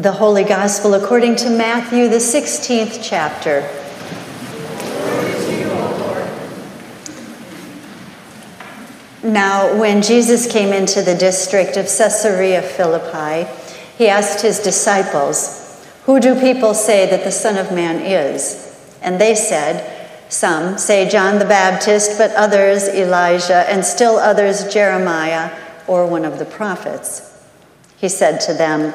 The Holy Gospel according to Matthew, the 16th chapter. Now, when Jesus came into the district of Caesarea Philippi, he asked his disciples, Who do people say that the Son of Man is? And they said, Some say John the Baptist, but others Elijah, and still others Jeremiah or one of the prophets. He said to them,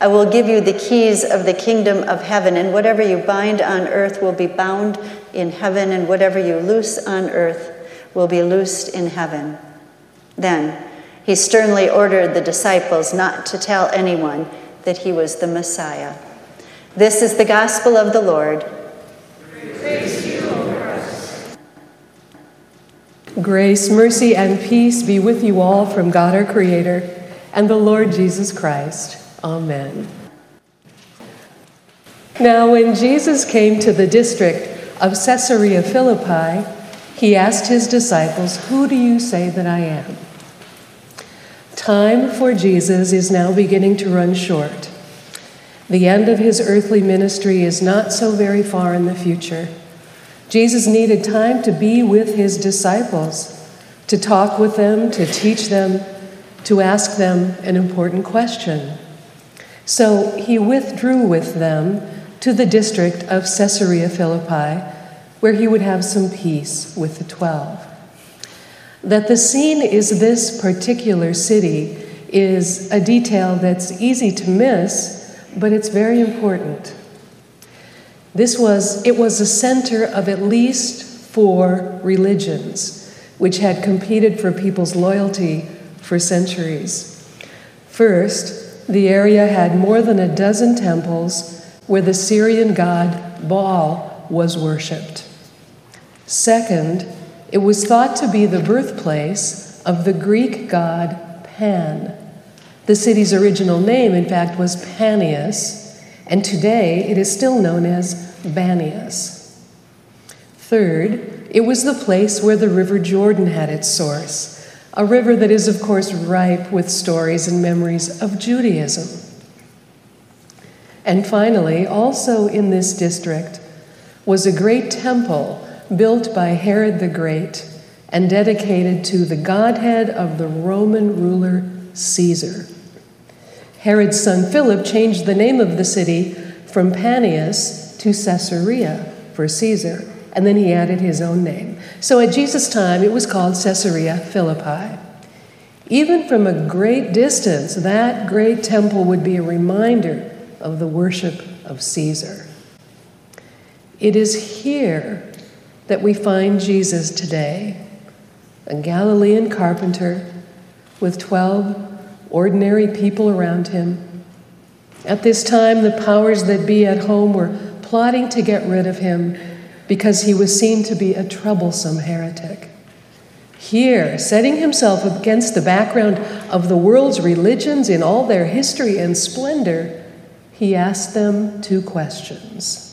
I will give you the keys of the kingdom of heaven, and whatever you bind on earth will be bound in heaven, and whatever you loose on earth will be loosed in heaven. Then he sternly ordered the disciples not to tell anyone that he was the Messiah. This is the gospel of the Lord. Grace, mercy, and peace be with you all from God our Creator and the Lord Jesus Christ. Amen. Now, when Jesus came to the district of Caesarea Philippi, he asked his disciples, Who do you say that I am? Time for Jesus is now beginning to run short. The end of his earthly ministry is not so very far in the future. Jesus needed time to be with his disciples, to talk with them, to teach them, to ask them an important question. So he withdrew with them to the district of Caesarea Philippi, where he would have some peace with the twelve. That the scene is this particular city is a detail that's easy to miss, but it's very important. This was, it was a center of at least four religions, which had competed for people's loyalty for centuries. First, the area had more than a dozen temples where the Syrian god Baal was worshipped. Second, it was thought to be the birthplace of the Greek god Pan. The city's original name, in fact, was Panias, and today it is still known as Banias. Third, it was the place where the River Jordan had its source, a river that is, of course, ripe with stories and memories of Judaism. And finally, also in this district, was a great temple built by Herod the Great and dedicated to the Godhead of the Roman ruler Caesar. Herod's son Philip changed the name of the city from Panias to Caesarea for Caesar, and then he added his own name. So at Jesus' time, it was called Caesarea Philippi. Even from a great distance, that great temple would be a reminder of the worship of Caesar. It is here that we find Jesus today, a Galilean carpenter with 12 ordinary people around him. At this time, the powers that be at home were plotting to get rid of him because he was seen to be a troublesome heretic. Here, setting himself against the background of the world's religions in all their history and splendor, he asked them two questions.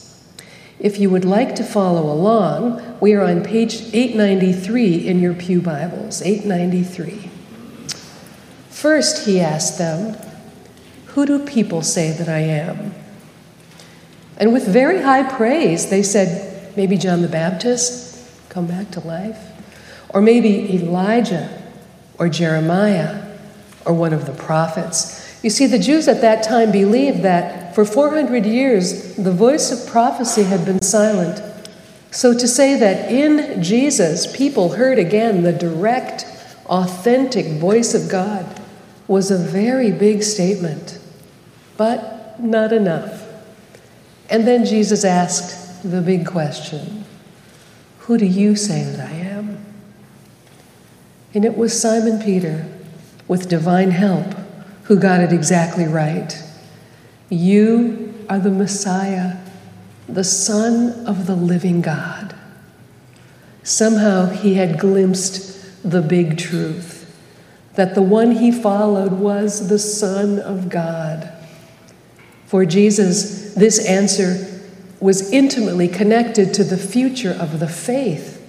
If you would like to follow along, we are on page 893 in your Pew Bibles, 893. First, he asked them, Who do people say that I am? And with very high praise, they said, Maybe John the Baptist, come back to life. Or maybe Elijah, or Jeremiah, or one of the prophets. You see, the Jews at that time believed that for 400 years the voice of prophecy had been silent. So to say that in Jesus people heard again the direct, authentic voice of God was a very big statement, but not enough. And then Jesus asked the big question Who do you say that I am? And it was Simon Peter, with divine help, who got it exactly right. You are the Messiah, the Son of the living God. Somehow he had glimpsed the big truth that the one he followed was the Son of God. For Jesus, this answer was intimately connected to the future of the faith.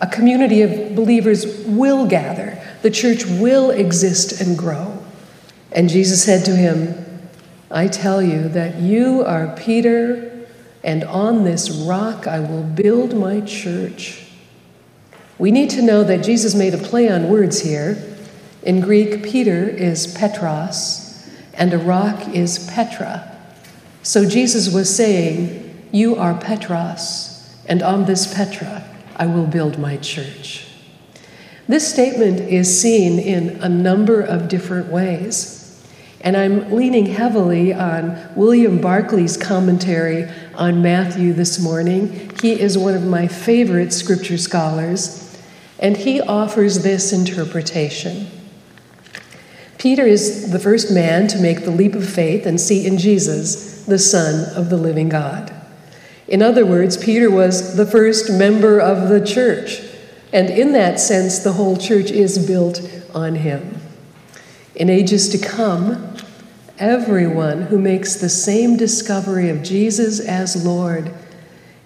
A community of believers will gather, the church will exist and grow. And Jesus said to him, I tell you that you are Peter, and on this rock I will build my church. We need to know that Jesus made a play on words here. In Greek, Peter is Petros, and a rock is Petra. So Jesus was saying, You are Petros, and on this Petra I will build my church. This statement is seen in a number of different ways. And I'm leaning heavily on William Barclay's commentary on Matthew this morning. He is one of my favorite scripture scholars, and he offers this interpretation. Peter is the first man to make the leap of faith and see in Jesus the Son of the living God. In other words, Peter was the first member of the church, and in that sense, the whole church is built on him. In ages to come, everyone who makes the same discovery of Jesus as Lord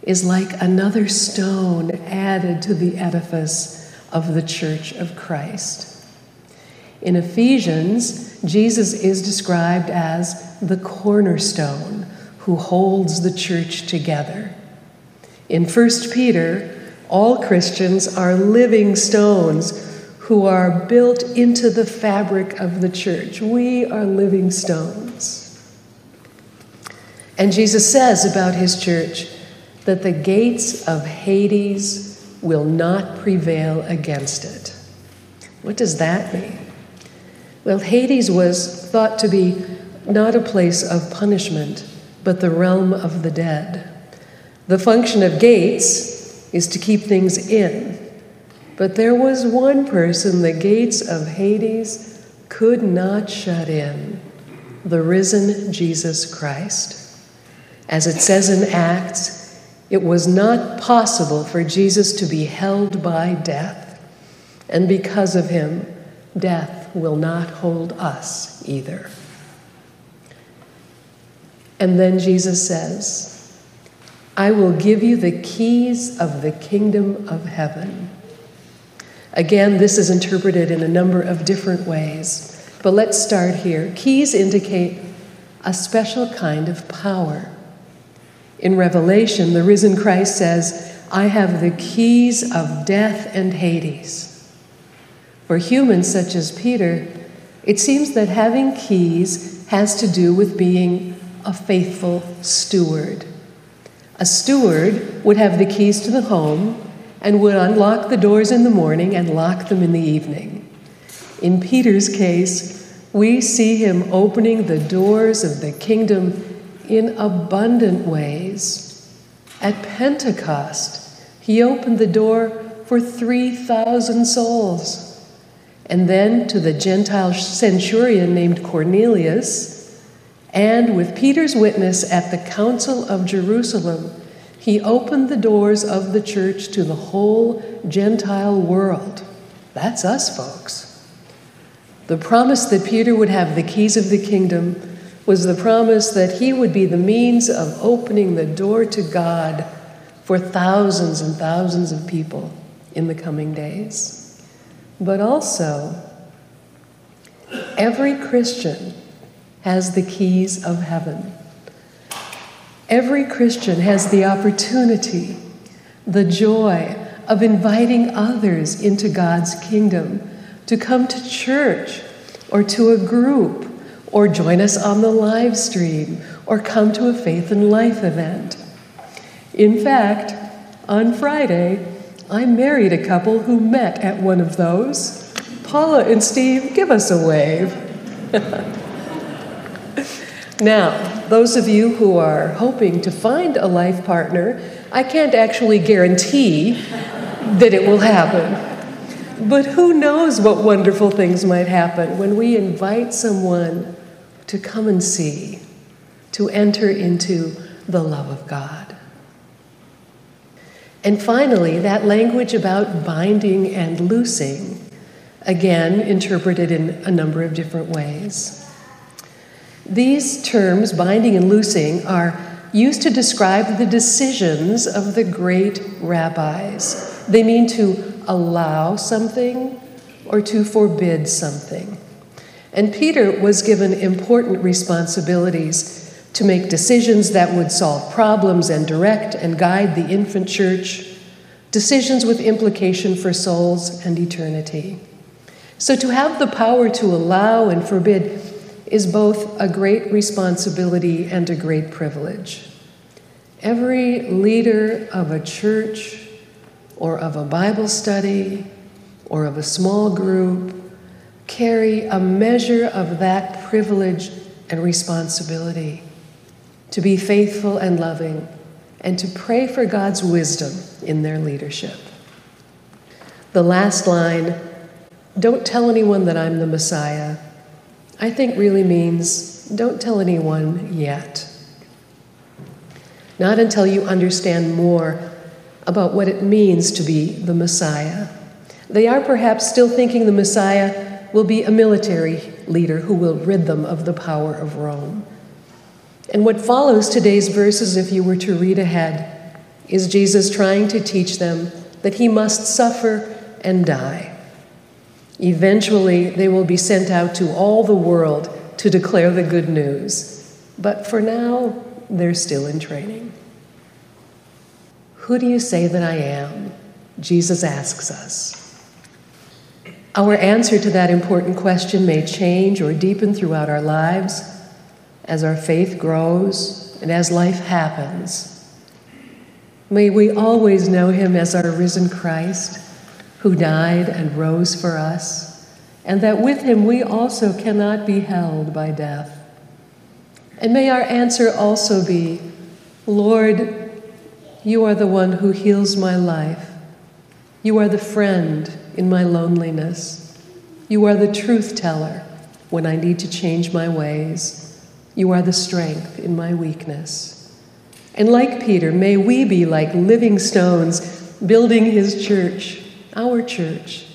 is like another stone added to the edifice of the church of Christ. In Ephesians, Jesus is described as the cornerstone who holds the church together. In 1 Peter, all Christians are living stones who are built into the fabric of the church. We are living stones. And Jesus says about his church that the gates of Hades will not prevail against it. What does that mean? Well, Hades was thought to be not a place of punishment, but the realm of the dead. The function of gates is to keep things in, but there was one person the gates of Hades could not shut in the risen Jesus Christ. As it says in Acts, it was not possible for Jesus to be held by death, and because of him, death will not hold us either. And then Jesus says, I will give you the keys of the kingdom of heaven. Again, this is interpreted in a number of different ways, but let's start here. Keys indicate a special kind of power. In Revelation, the risen Christ says, I have the keys of death and Hades. For humans such as Peter, it seems that having keys has to do with being a faithful steward. A steward would have the keys to the home and would unlock the doors in the morning and lock them in the evening. In Peter's case, we see him opening the doors of the kingdom in abundant ways. At Pentecost, he opened the door for 3,000 souls. And then to the Gentile centurion named Cornelius, and with Peter's witness at the Council of Jerusalem, he opened the doors of the church to the whole Gentile world. That's us, folks. The promise that Peter would have the keys of the kingdom was the promise that he would be the means of opening the door to God for thousands and thousands of people in the coming days. But also, every Christian has the keys of heaven. Every Christian has the opportunity, the joy of inviting others into God's kingdom to come to church or to a group or join us on the live stream or come to a faith and life event. In fact, on Friday, I married a couple who met at one of those. Paula and Steve, give us a wave. now, those of you who are hoping to find a life partner, I can't actually guarantee that it will happen. But who knows what wonderful things might happen when we invite someone to come and see, to enter into the love of God. And finally, that language about binding and loosing, again interpreted in a number of different ways. These terms, binding and loosing, are used to describe the decisions of the great rabbis. They mean to allow something or to forbid something. And Peter was given important responsibilities to make decisions that would solve problems and direct and guide the infant church, decisions with implication for souls and eternity. So, to have the power to allow and forbid is both a great responsibility and a great privilege. Every leader of a church or of a Bible study or of a small group carry a measure of that privilege and responsibility to be faithful and loving, and to pray for God's wisdom in their leadership. The last line, don't tell anyone that I'm the Messiah, I think really means don't tell anyone yet. Not until you understand more about what it means to be the Messiah. They are perhaps still thinking the Messiah will be a military leader who will rid them of the power of Rome. And what follows today's verses, if you were to read ahead, is Jesus trying to teach them that he must suffer and die. Eventually, they will be sent out to all the world to declare the good news. But for now, they're still in training. Who do you say that I am? Jesus asks us. Our answer to that important question may change or deepen throughout our lives as our faith grows and as life happens. May we always know him as our risen Christ who died and rose for us, and that with him we also cannot be held by death. And may our answer also be Lord, you are the one who heals my life. You are the friend in my loneliness. You are the truth teller when I need to change my ways. You are the strength in my weakness. And like Peter, may we be like living stones building his church, our church.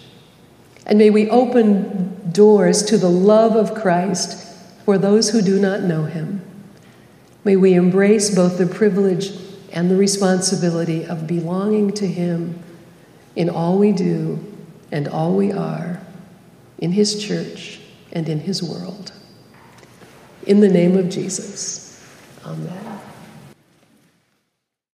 And may we open doors to the love of Christ for those who do not know him. May we embrace both the privilege and the responsibility of belonging to him in all we do and all we are, in his church and in his world. In the name of Jesus. Amen.